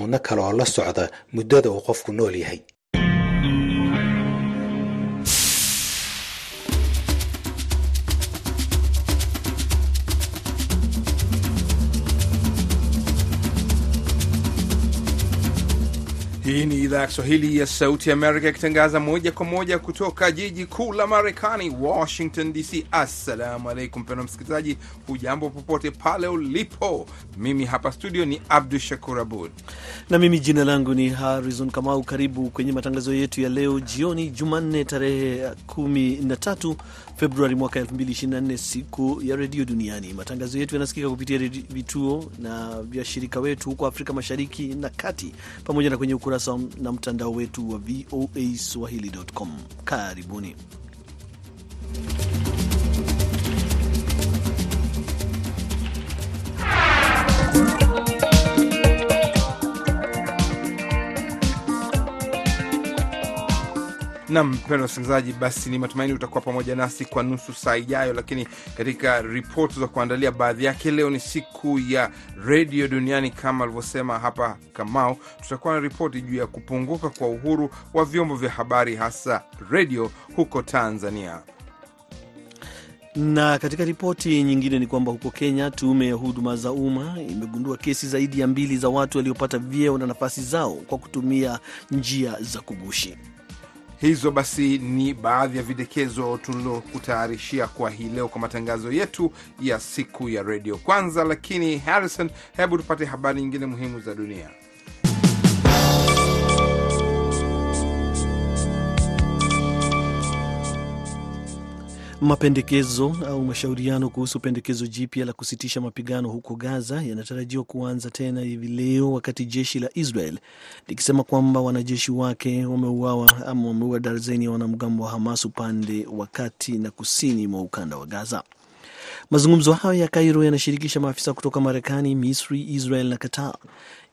xanuuno kale oo la socda muddada uu qofku nool yahay Hii ni idhaa ya Kiswahili ya Sauti ya Amerika ikitangaza moja kwa moja kutoka jiji kuu la Marekani, Washington DC. Assalamu alaikum mpendwa msikilizaji, hujambo popote pale ulipo. Mimi hapa studio ni Abdu Shakur Abud na mimi jina langu ni Harrison Kamau. Karibu kwenye matangazo yetu ya leo jioni, Jumanne tarehe 13 Februari mwaka 2024, siku ya redio duniani. Matangazo yetu yanasikika kupitia vituo na vya shirika wetu huko Afrika Mashariki na Kati, pamoja na kwenye ukurasa na mtandao wetu wa VOA Swahili.com. Karibuni. Nam mpendwa msikilizaji, basi ni matumaini utakuwa pamoja nasi kwa nusu saa ijayo, lakini katika ripoti za kuandalia, baadhi yake leo ni siku ya redio duniani kama alivyosema hapa Kamau. Tutakuwa na ripoti juu ya kupunguka kwa uhuru wa vyombo vya habari, hasa redio huko Tanzania na katika ripoti nyingine ni kwamba huko Kenya, tume ya huduma za umma imegundua kesi zaidi ya mbili za watu waliopata vyeo na nafasi zao kwa kutumia njia za kugushi. Hizo basi ni baadhi ya vidokezo tuliokutayarishia kwa hii leo kwa matangazo yetu ya siku ya redio. Kwanza lakini, Harrison, hebu tupate habari nyingine muhimu za dunia. Mapendekezo au mashauriano kuhusu pendekezo jipya la kusitisha mapigano huko Gaza yanatarajiwa kuanza tena hivi leo, wakati jeshi la Israel likisema kwamba wanajeshi wake wameuawa ama wameua darzeni ya wanamgambo wa Hamas upande wa kati na kusini mwa ukanda wa Gaza. Mazungumzo hayo ya Kairo yanashirikisha maafisa kutoka Marekani, Misri, Israel na Qatar,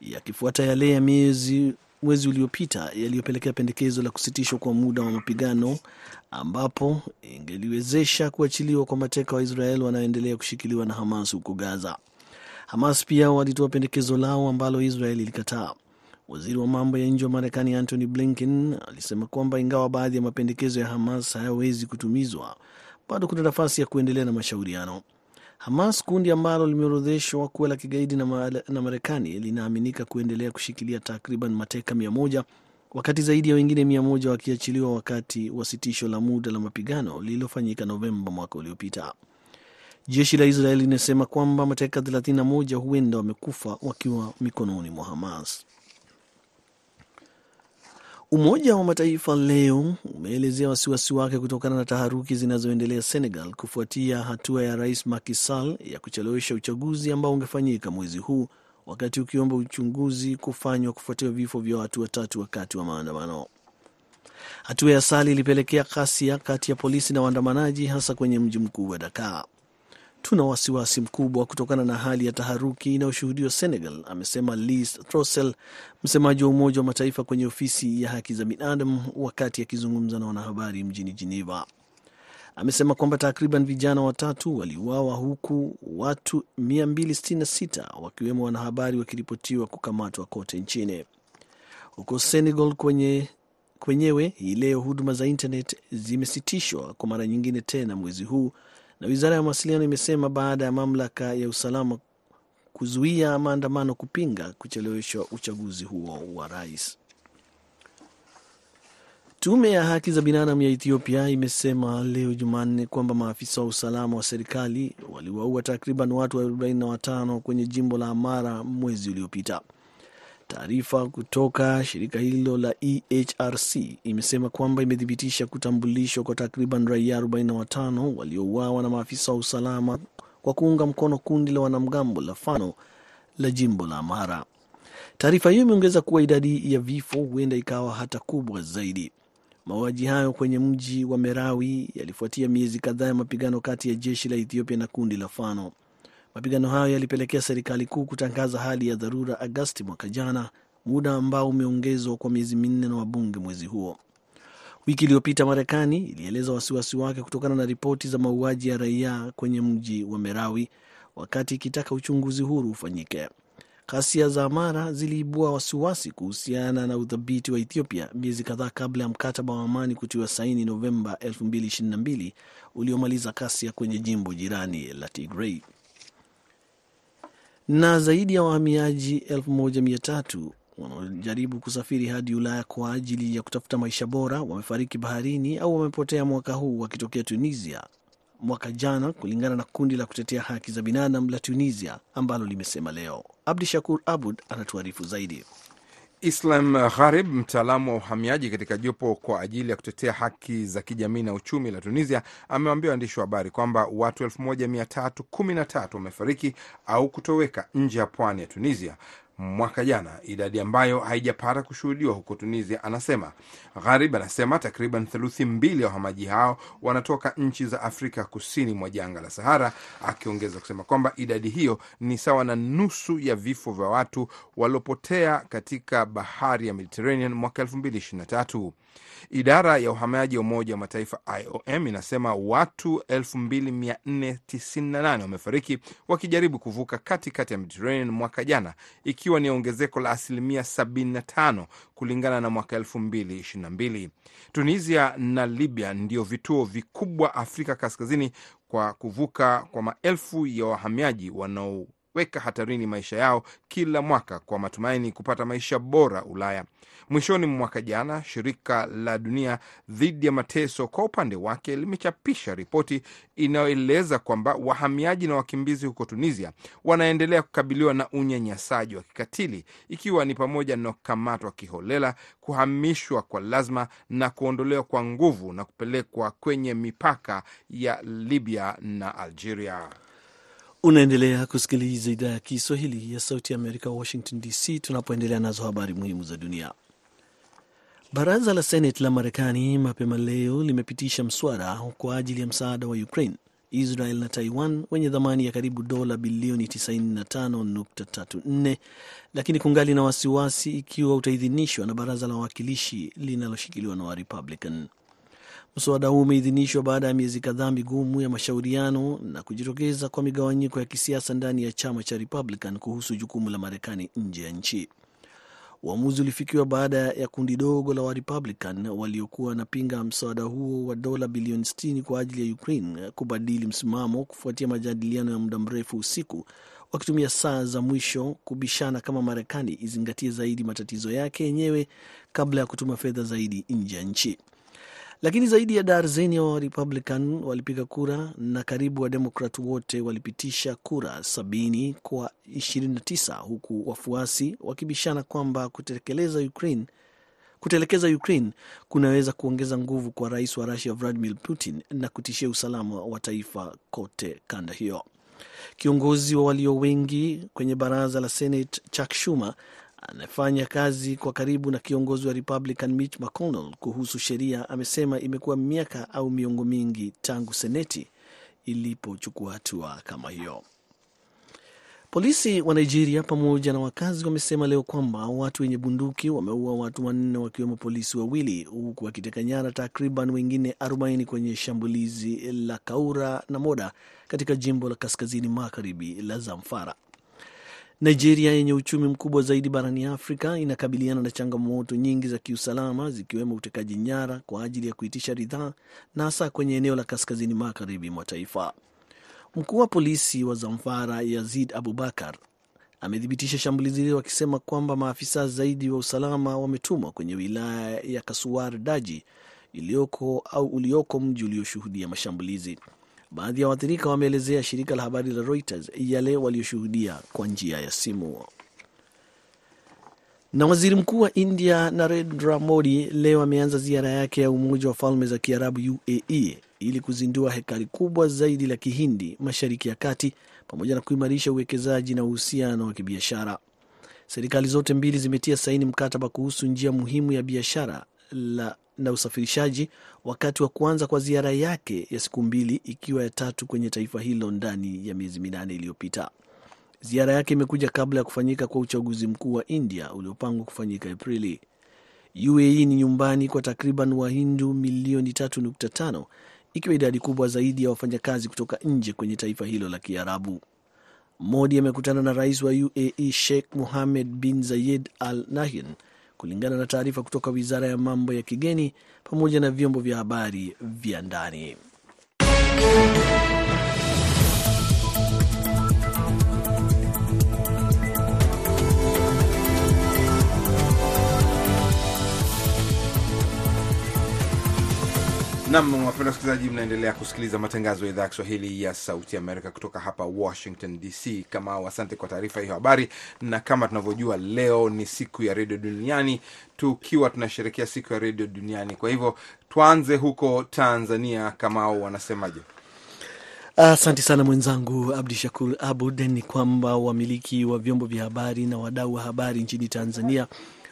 yakifuata yale ya miezi mwezi uliopita yaliyopelekea pendekezo la kusitishwa kwa muda wa mapigano ambapo ingeliwezesha kuachiliwa kwa mateka wa Israel wanaoendelea kushikiliwa na Hamas huko Gaza. Hamas pia walitoa pendekezo lao ambalo Israel ilikataa. Waziri wa mambo ya nje wa Marekani Antony Blinken alisema kwamba ingawa baadhi ya mapendekezo ya Hamas hayawezi kutumizwa, bado kuna nafasi ya kuendelea na mashauriano. Hamas, kundi ambalo limeorodheshwa kuwa la kigaidi na, Marekani, linaaminika kuendelea kushikilia takriban mateka mia moja wakati zaidi ya wengine mia moja wakiachiliwa wakati wa sitisho la muda la mapigano lililofanyika Novemba mwaka uliopita. Jeshi la Israeli linasema kwamba mateka 31 huenda wamekufa wakiwa mikononi mwa Hamas. Umoja wa Mataifa leo umeelezea wasiwasi wake kutokana na taharuki zinazoendelea Senegal kufuatia hatua ya rais Macky Sall ya kuchelewesha uchaguzi ambao ungefanyika mwezi huu, wakati ukiomba uchunguzi kufanywa kufuatia vifo vya watu watatu wakati wa maandamano. Hatua ya Sall ilipelekea ghasia kati ya polisi na waandamanaji, hasa kwenye mji mkuu wa Dakar. Tuna wasiwasi mkubwa kutokana na hali ya taharuki inayoshuhudiwa Senegal, amesema Liz Throssell, msemaji wa Umoja wa Mataifa kwenye ofisi ya haki za binadamu, wakati akizungumza na wanahabari mjini Geneva. Amesema kwamba takriban vijana watatu waliuawa huku watu 266 wakiwemo wanahabari wakiripotiwa kukamatwa kote nchini. Huko Senegal kwenye kwenyewe hii leo huduma za internet zimesitishwa kwa mara nyingine tena mwezi huu na wizara ya mawasiliano imesema baada ya mamlaka ya usalama kuzuia maandamano kupinga kucheleweshwa uchaguzi huo wa rais. Tume ya haki za binadamu ya Ethiopia imesema leo Jumanne kwamba maafisa wa usalama wa serikali waliwaua takriban watu 45 kwenye jimbo la Amara mwezi uliopita. Taarifa kutoka shirika hilo la EHRC imesema kwamba imethibitisha kutambulishwa kwa takriban raia 45 waliouawa na maafisa wa usalama kwa kuunga mkono kundi la wanamgambo la Fano la jimbo la Amhara. Taarifa hiyo imeongeza kuwa idadi ya vifo huenda ikawa hata kubwa zaidi. Mauaji hayo kwenye mji wa Merawi yalifuatia miezi kadhaa ya mapigano kati ya jeshi la Ethiopia na kundi la Fano. Mapigano hayo yalipelekea serikali kuu kutangaza hali ya dharura Agasti mwaka jana, muda ambao umeongezwa kwa miezi minne na wabunge mwezi huo. Wiki iliyopita Marekani ilieleza wasiwasi wake kutokana na ripoti za mauaji ya raia kwenye mji wa Merawi, wakati ikitaka uchunguzi huru ufanyike. Ghasia za Amara ziliibua wasiwasi kuhusiana na uthabiti wa Ethiopia miezi kadhaa kabla ya mkataba wa amani kutiwa saini Novemba 2022 uliomaliza ghasia kwenye jimbo jirani la Tigray. Na zaidi ya wahamiaji 1300 wanaojaribu kusafiri hadi Ulaya kwa ajili ya kutafuta maisha bora wamefariki baharini au wamepotea mwaka huu wakitokea Tunisia mwaka jana, kulingana na kundi la kutetea haki za binadamu la Tunisia ambalo limesema leo. Abdi Shakur Abud anatuarifu zaidi. Islam Gharib, mtaalamu wa uhamiaji katika jopo kwa ajili ya kutetea haki za kijamii na uchumi la Tunisia, amewaambia waandishi wa habari kwamba watu 1313 wamefariki au kutoweka nje ya pwani ya Tunisia mwaka jana, idadi ambayo haijapata kushuhudiwa huko Tunisia. Anasema Gharib anasema takriban theluthi mbili ya wahamaji hao wanatoka nchi za Afrika kusini mwa jangwa la Sahara, akiongeza kusema kwamba idadi hiyo ni sawa na nusu ya vifo vya watu waliopotea katika bahari ya Mediterranean mwaka 2023. Idara ya uhamiaji ya Umoja wa Mataifa IOM inasema watu 2498 wamefariki wakijaribu kuvuka katikati ya Mediterranean mwaka jana, ikiwa ni ongezeko la asilimia 75 kulingana na mwaka 2022. Tunisia na Libya ndio vituo vikubwa Afrika Kaskazini kwa kuvuka kwa maelfu ya wahamiaji wanao weka hatarini maisha yao kila mwaka kwa matumaini kupata maisha bora Ulaya. Mwishoni mwa mwaka jana, shirika la dunia dhidi ya mateso kwa upande wake limechapisha ripoti inayoeleza kwamba wahamiaji na wakimbizi huko Tunisia wanaendelea kukabiliwa na unyanyasaji wa kikatili, ikiwa ni pamoja na kukamatwa kiholela, kuhamishwa kwa lazima na kuondolewa kwa nguvu na kupelekwa kwenye mipaka ya Libya na Algeria. Unaendelea kusikiliza idhaa ya Kiswahili ya Sauti ya Amerika, Washington DC, tunapoendelea nazo habari muhimu za dunia. Baraza la Seneti la Marekani mapema leo limepitisha mswada kwa ajili ya msaada wa Ukraine, Israel na Taiwan wenye thamani ya karibu dola bilioni 95.34, lakini kungali na wasiwasi ikiwa utaidhinishwa na baraza la wawakilishi linaloshikiliwa na Warepublican. Mswada huu umeidhinishwa baada ya miezi kadhaa migumu ya mashauriano na kujitokeza kwa migawanyiko ya kisiasa ndani ya chama cha Republican kuhusu jukumu la Marekani nje ya nchi. Uamuzi ulifikiwa baada ya kundi dogo la Warepublican waliokuwa wanapinga mswada huo wa dola bilioni 60 kwa ajili ya Ukraine kubadili msimamo kufuatia majadiliano ya muda mrefu usiku, wakitumia saa za mwisho kubishana kama Marekani izingatie zaidi matatizo yake yenyewe kabla ya kutuma fedha zaidi nje ya nchi lakini zaidi ya darzeni ya Warepublican walipiga kura na karibu Wademokrat wote walipitisha kura sabini kwa 29 huku wafuasi wakibishana kwamba kutekeleza Ukraine kutelekeza Ukraine kunaweza kuongeza nguvu kwa rais wa Rusia Vladimir Putin na kutishia usalama wa taifa kote kanda hiyo. Kiongozi wa walio wengi kwenye baraza la Senate Chuck Schumer anayefanya kazi kwa karibu na kiongozi wa Republican Mitch McConnell kuhusu sheria amesema imekuwa miaka au miongo mingi tangu Seneti ilipochukua hatua kama hiyo. Polisi wa Nigeria pamoja na wakazi wamesema leo kwamba watu wenye bunduki wameua watu wanne wakiwemo polisi wawili huku wakiteka nyara takriban wengine 40 kwenye shambulizi la Kaura na Moda katika jimbo la kaskazini magharibi la Zamfara. Nigeria yenye uchumi mkubwa zaidi barani Afrika inakabiliana na changamoto nyingi za kiusalama zikiwemo utekaji nyara kwa ajili ya kuitisha ridhaa na hasa kwenye eneo la kaskazini magharibi mwa taifa. Mkuu wa polisi wa Zamfara Yazid Abubakar amethibitisha shambulizi hilo akisema kwamba maafisa zaidi wa usalama wametumwa kwenye wilaya ya Kasuwar Daji iliyoko au ulioko mji ulioshuhudia mashambulizi. Baadhi ya waathirika wameelezea shirika la habari la Reuters yale walioshuhudia kwa njia ya simu. Na waziri mkuu wa India Narendra Modi leo ameanza ziara yake ya Umoja wa Falme za Kiarabu UAE ili kuzindua hekari kubwa zaidi la Kihindi Mashariki ya Kati pamoja na kuimarisha uwekezaji na uhusiano wa kibiashara. Serikali zote mbili zimetia saini mkataba kuhusu njia muhimu ya biashara na usafirishaji wakati wa kuanza kwa ziara yake ya siku mbili ikiwa ya tatu kwenye taifa hilo ndani ya miezi minane iliyopita. Ziara yake imekuja kabla ya kufanyika kwa uchaguzi mkuu wa India uliopangwa kufanyika Aprili. UAE ni nyumbani kwa takriban Wahindu milioni 3.5 ikiwa idadi kubwa zaidi ya wafanyakazi kutoka nje kwenye taifa hilo la Kiarabu. Modi amekutana na rais wa UAE Sheikh Mohammed bin Zayed Al Nahyan, kulingana na taarifa kutoka wizara ya mambo ya kigeni pamoja na vyombo vya habari vya ndani. Nam, wapenda wasikilizaji, mnaendelea kusikiliza matangazo ya idhaa ya Kiswahili ya Sauti Amerika kutoka hapa Washington DC. Kama asante kwa taarifa hiyo habari, na kama tunavyojua leo ni siku ya redio duniani, tukiwa tunasherekea siku ya redio duniani. Kwa hivyo tuanze huko Tanzania, Kamau, wanasemaje? Asante sana mwenzangu Abdi Shakur Abud. Ni kwamba wamiliki wa vyombo vya habari na wadau wa habari nchini Tanzania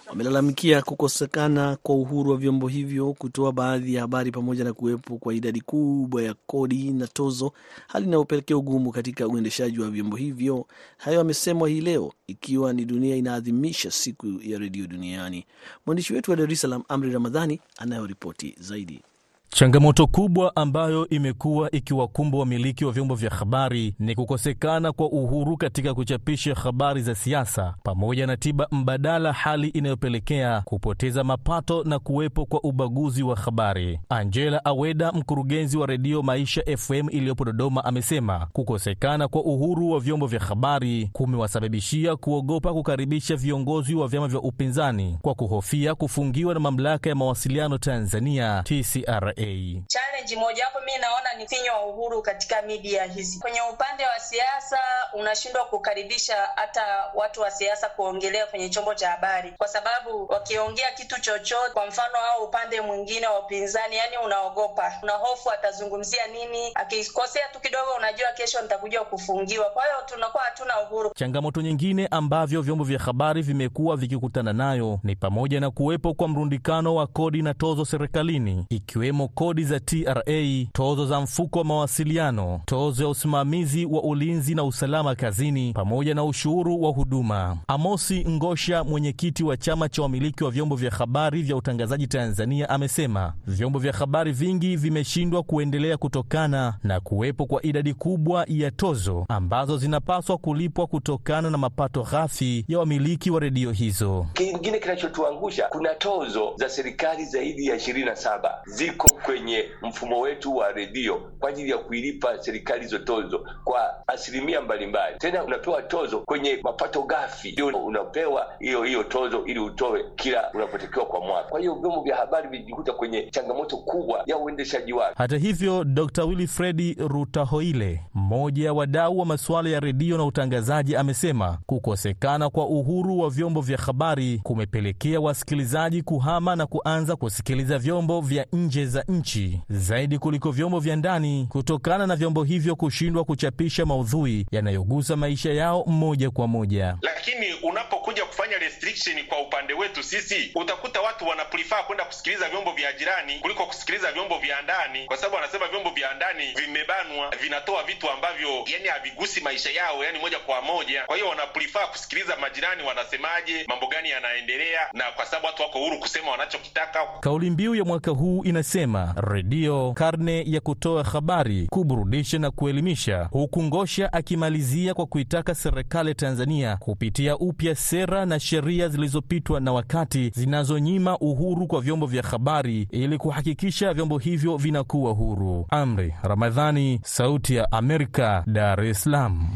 wamelalamikia kukosekana kwa uhuru wa vyombo hivyo kutoa baadhi ya habari pamoja na kuwepo kwa idadi kubwa ya kodi na tozo, hali inayopelekea ugumu katika uendeshaji wa vyombo hivyo. Hayo amesemwa hii leo ikiwa ni dunia inaadhimisha siku ya redio duniani. Mwandishi wetu wa Dar es Salaam, Amri Ramadhani, anayoripoti zaidi. Changamoto kubwa ambayo imekuwa ikiwakumba wamiliki wa vyombo vya habari ni kukosekana kwa uhuru katika kuchapisha habari za siasa pamoja na tiba mbadala, hali inayopelekea kupoteza mapato na kuwepo kwa ubaguzi wa habari. Angela Aweda, mkurugenzi wa redio Maisha FM iliyopo Dodoma, amesema kukosekana kwa uhuru wa vyombo vya habari kumewasababishia kuogopa kukaribisha viongozi wa vyama vya upinzani kwa kuhofia kufungiwa na mamlaka ya mawasiliano Tanzania TCRA. Challenge moja hapo mi naona ni finyo wa uhuru katika media hizi. Kwenye upande wa siasa unashindwa kukaribisha hata watu wa siasa kuongelea kwenye chombo cha habari, kwa sababu wakiongea kitu chochote, kwa mfano au upande mwingine wa upinzani, yani unaogopa, una hofu atazungumzia nini. Akikosea tu kidogo, unajua kesho nitakuja kufungiwa. Kwa hiyo tunakuwa hatuna uhuru. Changamoto nyingine ambavyo vyombo vya habari vimekuwa vikikutana nayo ni pamoja na kuwepo kwa mrundikano wa kodi na tozo serikalini ikiwemo kodi za TRA, tozo za mfuko wa mawasiliano, tozo ya usimamizi wa ulinzi na usalama kazini, pamoja na ushuru wa huduma. Amosi Ngosha, mwenyekiti wa chama cha wamiliki wa vyombo vya habari vya utangazaji Tanzania, amesema vyombo vya habari vingi vimeshindwa kuendelea kutokana na kuwepo kwa idadi kubwa ya tozo ambazo zinapaswa kulipwa kutokana na mapato ghafi ya wamiliki wa redio hizo. Kingine kinachotuangusha, kuna tozo za serikali zaidi ya ishirini na saba ziko kwenye mfumo wetu wa redio kwa ajili ya kuilipa serikali hizo tozo kwa asilimia mbalimbali. Tena unapewa tozo kwenye mapato ghafi, ndio unapewa hiyo hiyo tozo ili utoe kila unapotakiwa kwa mwaka. Kwa hiyo vyombo vya habari vijikuta kwenye changamoto kubwa ya uendeshaji wake. Hata hivyo, Dr. Wilfredi Rutahoile, mmoja wa wadau wa masuala ya redio na utangazaji, amesema kukosekana kwa uhuru wa vyombo vya habari kumepelekea wasikilizaji kuhama na kuanza kusikiliza vyombo vya nje za nchi zaidi kuliko vyombo vya ndani kutokana na vyombo hivyo kushindwa kuchapisha maudhui yanayogusa maisha yao moja kwa moja. Lakini unapokuja kufanya restriction kwa upande wetu sisi, utakuta watu wanaprefer kwenda kusikiliza vyombo vya jirani kuliko kusikiliza vyombo vya ndani, kwa sababu wanasema vyombo vya ndani vimebanwa, vinatoa vitu ambavyo yani havigusi maisha yao yani moja kwa moja. Kwa hiyo wanaprefer kusikiliza majirani wanasemaje, mambo gani yanaendelea, na kwa sababu watu wako huru kusema wanachokitaka. Kauli mbiu ya mwaka huu inasema redio karne ya kutoa habari, kuburudisha na kuelimisha, huku Ngosha akimalizia kwa kuitaka serikali Tanzania kupitia upya sera na sheria zilizopitwa na wakati zinazonyima uhuru kwa vyombo vya habari ili kuhakikisha vyombo hivyo vinakuwa huru. Amri Ramadhani, Sauti ya Amerika, Dar es Salaam.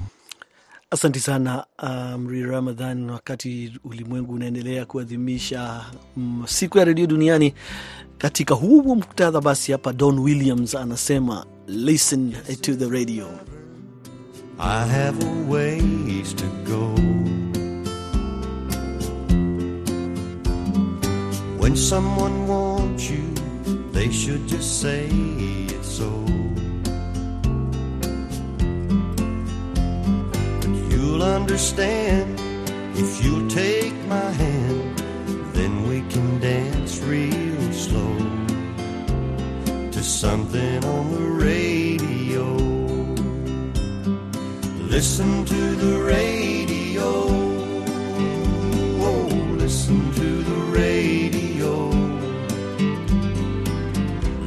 Asante sana Amri um, Ramadhan. Wakati ulimwengu unaendelea kuadhimisha um, siku ya redio duniani, katika huu muktadha, basi hapa Don Williams anasema listen to the radio. I have a ways to go when someone wants you they should just say it so you'll understand. If you'll take my hand then we can dance real slow to something on the radio. Listen to the radio. Oh listen to the radio.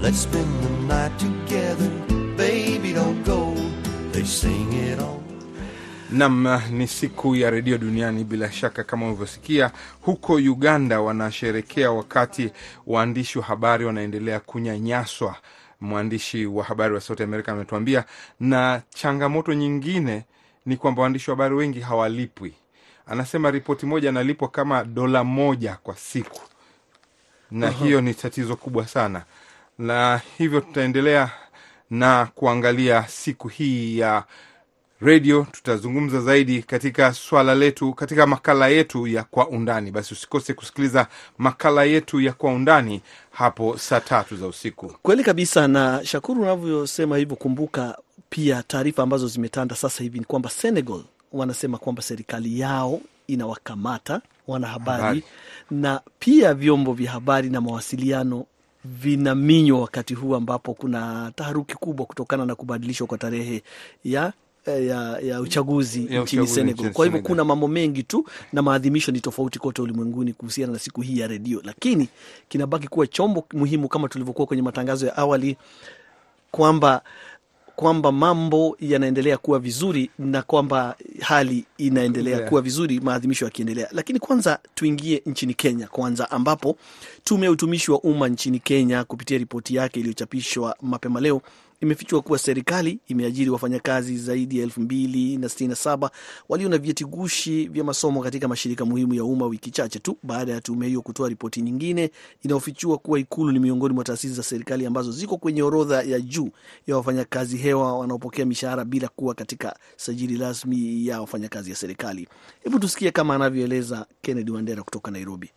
Let's spend the night together baby don't go. They sing it on Nam, ni siku ya redio duniani. Bila shaka kama ulivyosikia, huko Uganda wanasherekea wakati waandishi wa habari wanaendelea kunyanyaswa. Mwandishi wa habari wa Sauti Amerika ametuambia, na changamoto nyingine ni kwamba waandishi wa habari wengi hawalipwi. Anasema ripoti moja analipwa kama dola moja kwa siku, na hiyo ni tatizo kubwa sana, na hivyo tutaendelea na kuangalia siku hii ya redio. Tutazungumza zaidi katika swala letu, katika makala yetu ya kwa undani. Basi usikose kusikiliza makala yetu ya kwa undani hapo saa tatu za usiku. Kweli kabisa, na Shakuru, unavyosema hivyo, kumbuka pia taarifa ambazo zimetanda sasa hivi ni kwamba Senegal wanasema kwamba serikali yao inawakamata wanahabari Habari. na pia vyombo vya habari na mawasiliano vinaminywa wakati huu ambapo kuna taharuki kubwa kutokana na kubadilishwa kwa tarehe ya ya, ya uchaguzi Ya nchini Senegal. Kwa hivyo kuna mambo mengi tu na maadhimisho ni tofauti kote ulimwenguni kuhusiana na siku hii ya redio, lakini kinabaki kuwa chombo muhimu kama tulivyokuwa kwenye matangazo ya awali kwamba kwamba mambo yanaendelea kuwa vizuri na kwamba hali inaendelea Yeah. kuwa vizuri, maadhimisho yakiendelea. Lakini kwanza tuingie nchini Kenya kwanza, ambapo tume ya utumishi wa umma nchini Kenya kupitia ripoti yake iliyochapishwa mapema leo imefichua kuwa serikali imeajiri wafanyakazi zaidi ya elfu mbili na sitini na saba walio na vyeti gushi vya masomo katika mashirika muhimu ya umma, wiki chache tu baada ya tume hiyo kutoa ripoti nyingine inayofichua kuwa Ikulu ni miongoni mwa taasisi za serikali ambazo ziko kwenye orodha ya juu ya wafanyakazi hewa wanaopokea mishahara bila kuwa katika sajili rasmi ya wafanyakazi ya serikali. Hebu tusikie kama anavyoeleza Kennedy Wandera kutoka Nairobi.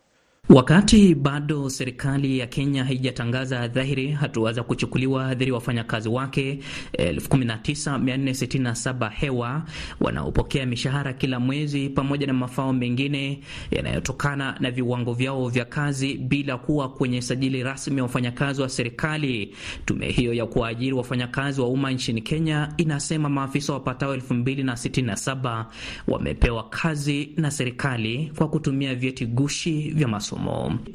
Wakati bado serikali ya Kenya haijatangaza dhahiri hatua za kuchukuliwa dhidi ya wafanyakazi wake 19467 hewa wanaopokea mishahara kila mwezi pamoja na mafao mengine yanayotokana na viwango vyao vya kazi bila kuwa kwenye sajili rasmi ya wafanyakazi wa serikali. Tume hiyo ya kuajiri wafanyakazi wa umma nchini Kenya inasema maafisa wapatao 2067 wamepewa kazi na serikali kwa kutumia vyeti gushi vya masomo.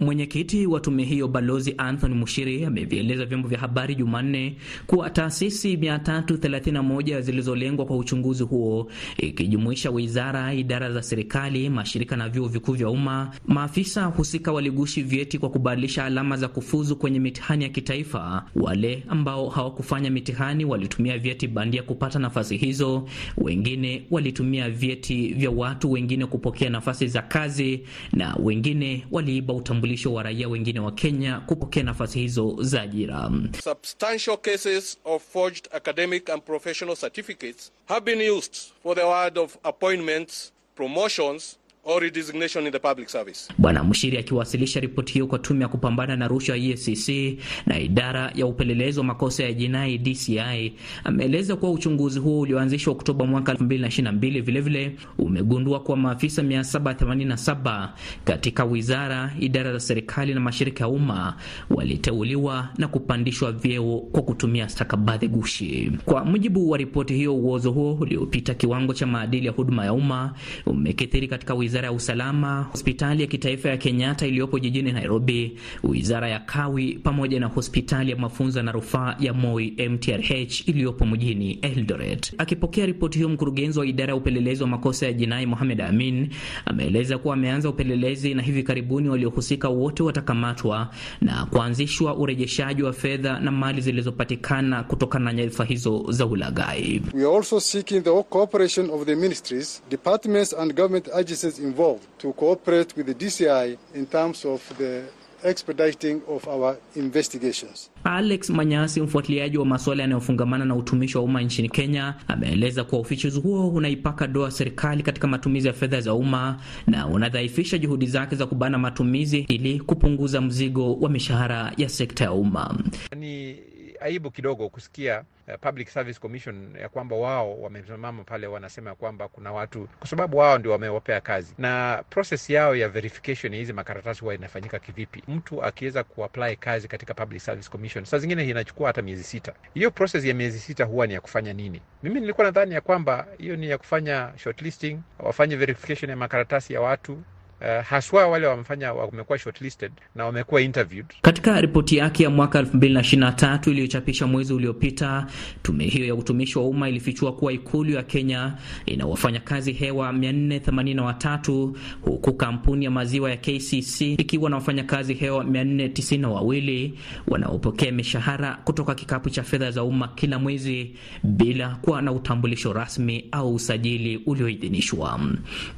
Mwenyekiti wa tume hiyo Balozi Anthony Mushiri amevieleza vyombo vya habari Jumanne kuwa taasisi 331 zilizolengwa kwa uchunguzi huo ikijumuisha wizara, idara za serikali, mashirika na vyuo vikuu vya umma, maafisa husika waligushi vyeti kwa kubadilisha alama za kufuzu kwenye mitihani ya kitaifa. Wale ambao hawakufanya mitihani walitumia vyeti bandia kupata nafasi hizo, wengine walitumia vyeti vya watu wengine kupokea nafasi za kazi, na wengine waliiba utambulisho wa raia wengine wa Kenya kupokea nafasi hizo za ajira. Substantial cases of forged academic and professional certificates have been used for the award of appointments, promotions, or redesignation in the public service. Bwana Mshiri akiwasilisha ripoti hiyo kwa tume ya kupambana na rushwa EACC na idara ya upelelezi wa makosa ya jinai DCI ameeleza kuwa uchunguzi huo ulioanzishwa Oktoba mwaka 2022 vilevile umegundua kuwa maafisa 787 katika wizara, idara za serikali na mashirika ya umma waliteuliwa na kupandishwa vyeo kwa kutumia stakabadhi gushi. Kwa mujibu wa ripoti hiyo, uozo huo uliopita kiwango cha maadili ya huduma ya umma umekithiri katika wizara ya usalama, hospitali ya kitaifa ya Kenyatta iliyopo jijini Nairobi, wizara ya kawi, pamoja na hospitali ya mafunzo na rufaa ya Moi MTRH iliyopo mjini Eldoret. Akipokea ripoti hiyo, mkurugenzi wa idara ya upelelezi wa makosa ya jinai Mohamed Amin ameeleza kuwa ameanza upelelezi na hivi karibuni waliohusika wote watakamatwa na kuanzishwa urejeshaji wa fedha na mali zilizopatikana kutokana na nyadhifa hizo za ulaghai. We are also seeking the cooperation of the ministries, departments and government agencies involved to cooperate with the DCI in terms of the expediting of our investigations. Alex Manyasi, mfuatiliaji wa masuala yanayofungamana na utumishi wa umma nchini Kenya, ameeleza kuwa ufichuzi huo unaipaka doa serikali katika matumizi ya fedha za umma na unadhaifisha juhudi zake za kubana matumizi ili kupunguza mzigo wa mishahara ya sekta ya umma. Ni aibu kidogo kusikia uh, Public Service Commission ya kwamba wao wamesimama pale wanasema kwamba kuna watu, kwa sababu wao ndio wamewapea kazi, na process yao ya verification ya hizi makaratasi huwa inafanyika kivipi? Mtu akiweza kuapply kazi katika Public Service Commission, saa zingine inachukua hata miezi sita. Hiyo process ya miezi sita huwa ni ya kufanya nini? Mimi nilikuwa nadhani ya kwamba hiyo ni ya kufanya shortlisting, wafanye verification ya makaratasi ya watu uh, haswa wale wamefanya wamekuwa shortlisted na wamekuwa interviewed. Katika ripoti yake ya mwaka 2023 iliyochapisha mwezi uliopita, tume hiyo ya utumishi wa umma ilifichua kuwa ikulu ya Kenya ina wafanyakazi hewa 483 huku kampuni ya maziwa ya KCC ikiwa na wafanyakazi hewa 492 wanaopokea mishahara kutoka kikapu cha fedha za umma kila mwezi bila kuwa na utambulisho rasmi au usajili ulioidhinishwa.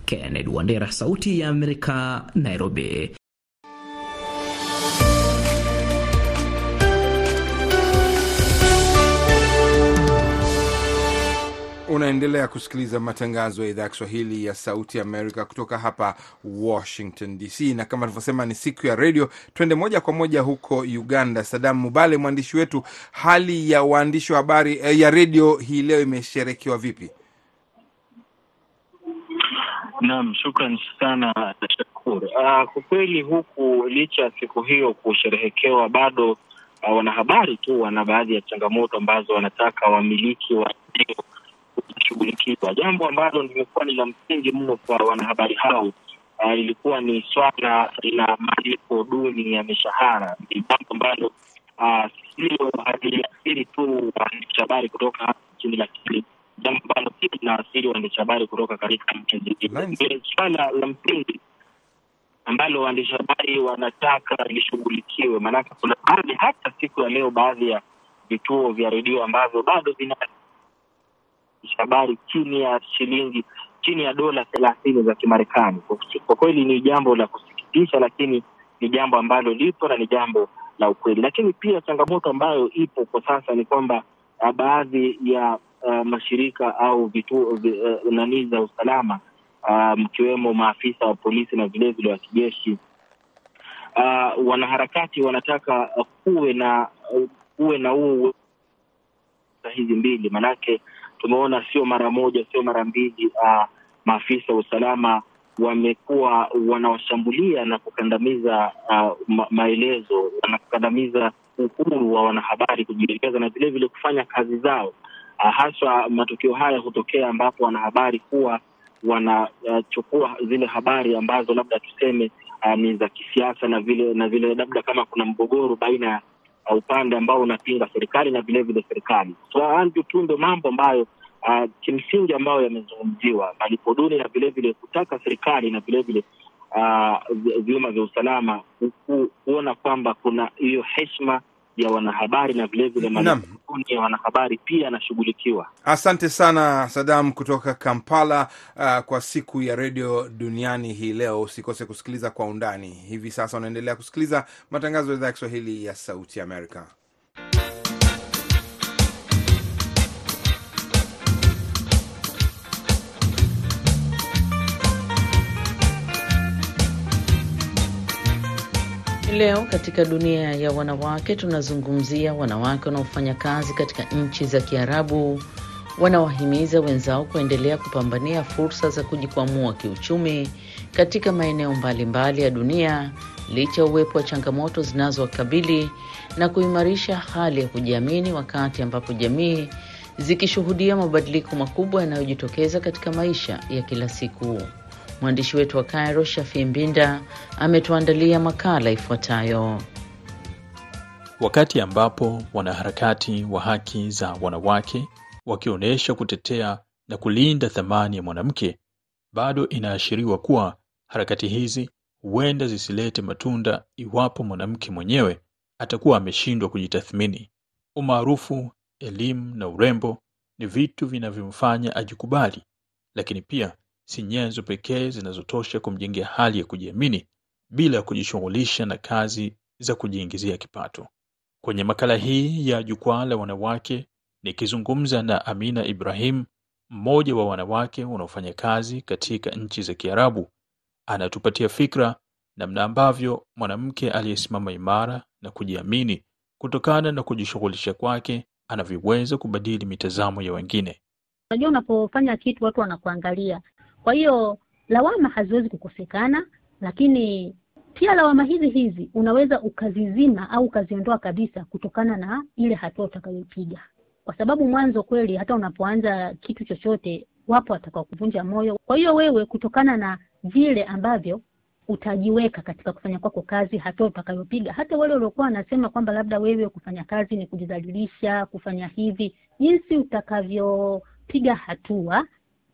Kennedy Wandera, Sauti ya Amerika, Nairobi. Unaendelea kusikiliza matangazo ya idhaa ya Kiswahili ya Sauti Amerika kutoka hapa Washington DC, na kama alivyosema ni siku ya redio. Twende moja kwa moja huko Uganda. Sadam Mubale, mwandishi wetu, hali ya waandishi wa habari eh, ya redio hii leo imesherekewa vipi? Naam, shukran sana Shakur. Uh, kwa kweli huku licha ya siku hiyo kusherehekewa, bado uh, wanahabari tu wana baadhi ya changamoto ambazo wanataka wamiliki wa redio kushughulikiwa, jambo ambalo limekuwa ni la msingi mno kwa wanahabari hao. Uh, ilikuwa ni swala la malipo duni ya mishahara, ni jambo ambalo sio haliathiri tu waandishi habari kutoka hapa nchini, lakini jambo ambalo pia linaathiri waandishi habari kutoka katika nchi zingine. Swala la msingi ambalo waandishi habari wanataka lishughulikiwe, maanake kuna baadhi, hata siku ya leo, baadhi ya vituo vya redio ambavyo bado vina habari chini ya shilingi chini ya dola thelathini za Kimarekani. Kwa kweli ni jambo la kusikitisha, lakini ni jambo ambalo lipo na ni jambo la ukweli. Lakini pia changamoto ambayo ipo kwa sasa ni kwamba uh, baadhi ya uh, mashirika au vituo uh, nani za usalama mkiwemo um, maafisa wa polisi na vilevile wa kijeshi uh, wanaharakati wanataka uh, kuwe na uh, kuwe na huu hizi mbili manake tumeona sio mara moja, sio mara mbili, uh, maafisa wa usalama wamekuwa wanawashambulia na kukandamiza uh, ma maelezo, kukandamiza uhuru wa wanahabari kujielekeza na vilevile kufanya kazi zao. Uh, haswa matukio haya hutokea ambapo wanahabari huwa wanachukua uh, zile habari ambazo labda tuseme uh, ni za kisiasa na vile na vile labda kama kuna mgogoro baina ya uh, upande ambao unapinga serikali na vilevile serikali. So tu ndo mambo ambayo uh, kimsingi ambayo yamezungumziwa, malipo duni na vilevile kutaka serikali na vilevile uh, vyuma vya usalama kuona kwamba kuna hiyo heshima ya wanahabari na vilevile malipo ya wanahabari pia yanashughulikiwa. Asante sana Sadam kutoka Kampala. Uh, kwa siku ya redio duniani hii leo, usikose kusikiliza kwa undani. Hivi sasa unaendelea kusikiliza matangazo ya idhaa ya Kiswahili ya Sauti Amerika. Leo katika dunia ya wanawake tunazungumzia wanawake wanaofanya kazi katika nchi za Kiarabu wanawahimiza wenzao kuendelea kupambania fursa za kujikwamua kiuchumi katika maeneo mbalimbali ya dunia licha ya uwepo wa changamoto zinazowakabili na kuimarisha hali ya kujiamini wakati ambapo jamii zikishuhudia mabadiliko makubwa yanayojitokeza katika maisha ya kila siku. Mwandishi wetu wa Cairo, Shafi Mbinda, ametuandalia makala ifuatayo. Wakati ambapo wanaharakati wa haki za wanawake wakionyesha kutetea na kulinda thamani ya mwanamke, bado inaashiriwa kuwa harakati hizi huenda zisilete matunda iwapo mwanamke mwenyewe atakuwa ameshindwa kujitathmini. Umaarufu, elimu na urembo ni vitu vinavyomfanya ajikubali, lakini pia si nyenzo pekee zinazotosha kumjengea hali ya kujiamini bila ya kujishughulisha na kazi za kujiingizia kipato. Kwenye makala hii ya Jukwaa la Wanawake, nikizungumza na Amina Ibrahim, mmoja wa wanawake wanaofanya kazi katika nchi za Kiarabu, anatupatia fikra namna ambavyo mwanamke aliyesimama imara na kujiamini kutokana na kujishughulisha kwake anavyoweza kubadili mitazamo ya wengine. Unajua, unapofanya kitu watu wanakuangalia kwa hiyo lawama haziwezi kukosekana, lakini pia lawama hizi hizi unaweza ukazizima au ukaziondoa kabisa kutokana na ile hatua utakayopiga, kwa sababu mwanzo kweli, hata unapoanza kitu chochote, wapo watakao kuvunja moyo. Kwa hiyo wewe, kutokana na vile ambavyo utajiweka katika kufanya kwako kazi, hatua utakayopiga. Hata wale waliokuwa wanasema kwamba labda wewe kufanya kazi ni kujidhalilisha, kufanya hivi, jinsi utakavyopiga hatua,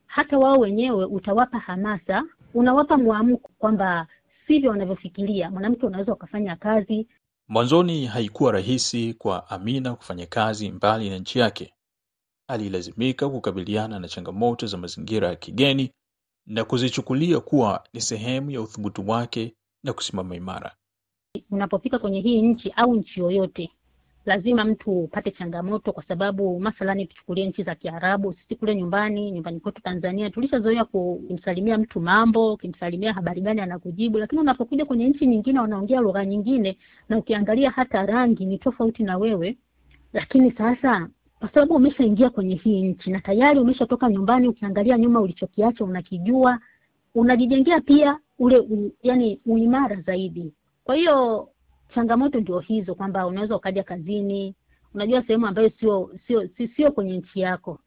hata wao wenyewe utawapa hamasa, unawapa mwamko kwamba sivyo wanavyofikiria. Mwanamke unaweza ukafanya kazi. Mwanzoni haikuwa rahisi kwa Amina kufanya kazi mbali na nchi yake. Alilazimika kukabiliana na changamoto za mazingira ya kigeni na kuzichukulia kuwa ni sehemu ya uthubutu wake na kusimama imara. Unapofika kwenye hii nchi au nchi yoyote, lazima mtu upate changamoto, kwa sababu mathalani tuchukulie nchi za Kiarabu. Sisi kule nyumbani nyumbani kwetu Tanzania tulishazoea kumsalimia mtu mambo, ukimsalimia habari gani anakujibu, lakini unapokuja kwenye nchi nyingine wanaongea lugha nyingine, na ukiangalia hata rangi ni tofauti na wewe. Lakini sasa kwa sababu umeshaingia kwenye hii nchi na tayari umeshatoka nyumbani, ukiangalia nyuma ulichokiacha unakijua, unajijengea pia ule u, yani uimara zaidi. Kwa hiyo changamoto ndio hizo, kwamba unaweza ukaja kazini, unajua sehemu ambayo sio sio si- sio kwenye nchi yako,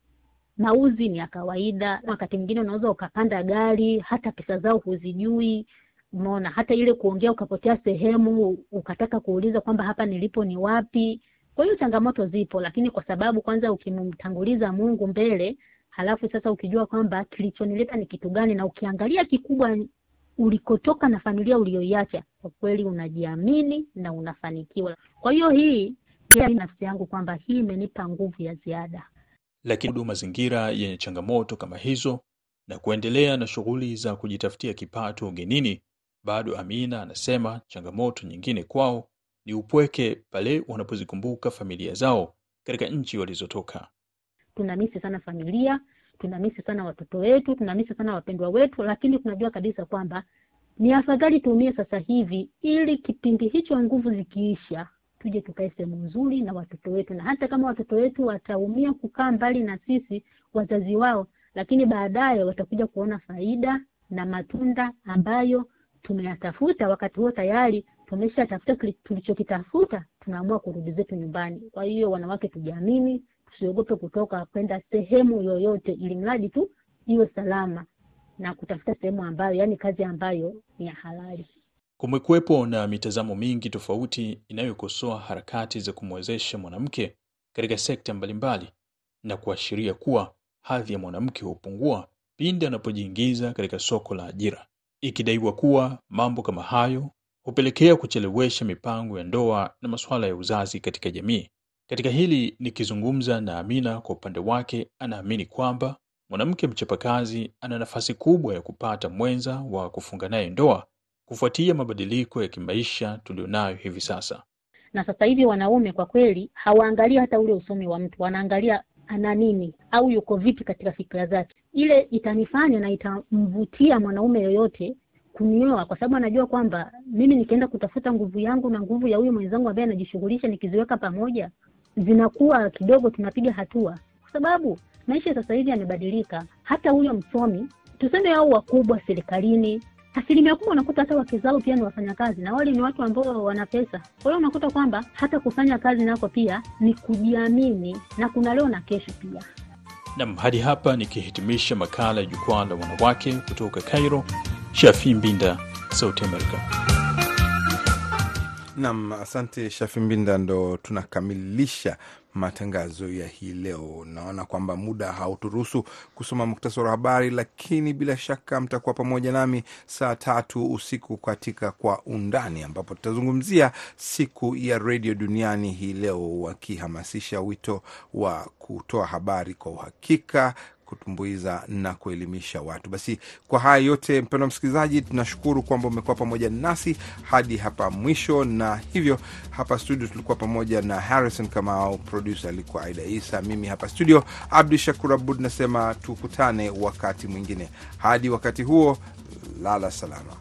mauzi ni ya kawaida. Wakati mwingine unaweza ukapanda gari, hata pesa zao huzijui, umeona. Hata ile kuongea ukapotea sehemu, ukataka kuuliza kwamba hapa nilipo ni wapi. Kwa hiyo changamoto zipo, lakini kwa sababu kwanza ukimtanguliza Mungu mbele, halafu sasa ukijua kwamba kilichonileta ni kitu gani, na ukiangalia kikubwa ulikotoka na familia uliyoiacha, kwa kweli unajiamini na unafanikiwa. Kwa hiyo hii nafsi yangu kwamba hii imenipa nguvu ya ziada. Lakini hudu mazingira yenye changamoto kama hizo na kuendelea na shughuli za kujitafutia kipato ugenini, bado Amina anasema changamoto nyingine kwao ni upweke pale wanapozikumbuka familia zao katika nchi walizotoka. tunamisi sana familia, tunamisi sana watoto wetu, tunamisi sana wapendwa wetu, lakini tunajua kabisa kwamba ni afadhali tuumie sasa hivi, ili kipindi hicho nguvu zikiisha, tuje tukae sehemu nzuri na watoto wetu, na hata kama watoto wetu wataumia kukaa mbali na sisi wazazi wao, lakini baadaye watakuja kuona faida na matunda ambayo tumeyatafuta. Wakati huo tayari tumeshatafuta tulichokitafuta, tunaamua kurudi zetu nyumbani. Kwa hiyo wanawake, tujiamini, tusiogope kutoka kwenda sehemu yoyote, ili mradi tu iwe salama na kutafuta sehemu ambayo, yani kazi ambayo ni ya halali. Kumekuwepo na mitazamo mingi tofauti inayokosoa harakati za kumwezesha mwanamke katika sekta mbalimbali na kuashiria kuwa hadhi ya mwanamke hupungua pindi anapojiingiza katika soko la ajira, ikidaiwa kuwa mambo kama hayo hupelekea kuchelewesha mipango ya ndoa na masuala ya uzazi katika jamii. Katika hili nikizungumza na Amina, kwa upande wake anaamini kwamba mwanamke mchapakazi ana nafasi kubwa ya kupata mwenza wa kufunga naye ndoa kufuatia mabadiliko ya kimaisha tulionayo hivi sasa. na sasa hivi wanaume kwa kweli hawaangalii hata ule usomi wa mtu, wanaangalia ana nini au yuko vipi katika fikra zake. Ile itanifanya na itamvutia mwanaume yoyote kunioa, kwa sababu anajua kwamba mimi nikienda kutafuta nguvu yangu na nguvu ya huyu mwenzangu ambaye anajishughulisha, nikiziweka pamoja zinakuwa kidogo, tunapiga hatua, kwa sababu maisha sasa hivi yamebadilika. Hata huyo msomi tuseme, au wakubwa serikalini asilimia kubwa unakuta hata wake zao pia ni wafanyakazi na wale ni watu ambao wana pesa. Kwa hiyo unakuta kwamba hata kufanya kazi nako pia ni kujiamini, na kuna leo na kesho pia. Nam, hadi hapa nikihitimisha makala ya jukwaa la wanawake kutoka Cairo. Shafi Mbinda, Sauti Amerika. Nam, asante Shafi Mbinda. Ndo tunakamilisha matangazo ya hii leo. Naona kwamba muda hauturuhusu kusoma muktasari wa habari, lakini bila shaka mtakuwa pamoja nami saa tatu usiku katika Kwa Undani, ambapo tutazungumzia siku ya redio duniani hii leo, wakihamasisha wito wa kutoa habari kwa uhakika kutumbuiza na kuelimisha watu. Basi kwa haya yote, mpendwa msikilizaji, tunashukuru kwamba umekuwa pamoja nasi hadi hapa mwisho, na hivyo hapa studio tulikuwa pamoja na Harrison Kamau, produsa alikuwa Aida Isa, mimi hapa studio Abdu Shakur Abud, nasema tukutane wakati mwingine. Hadi wakati huo, lala salama.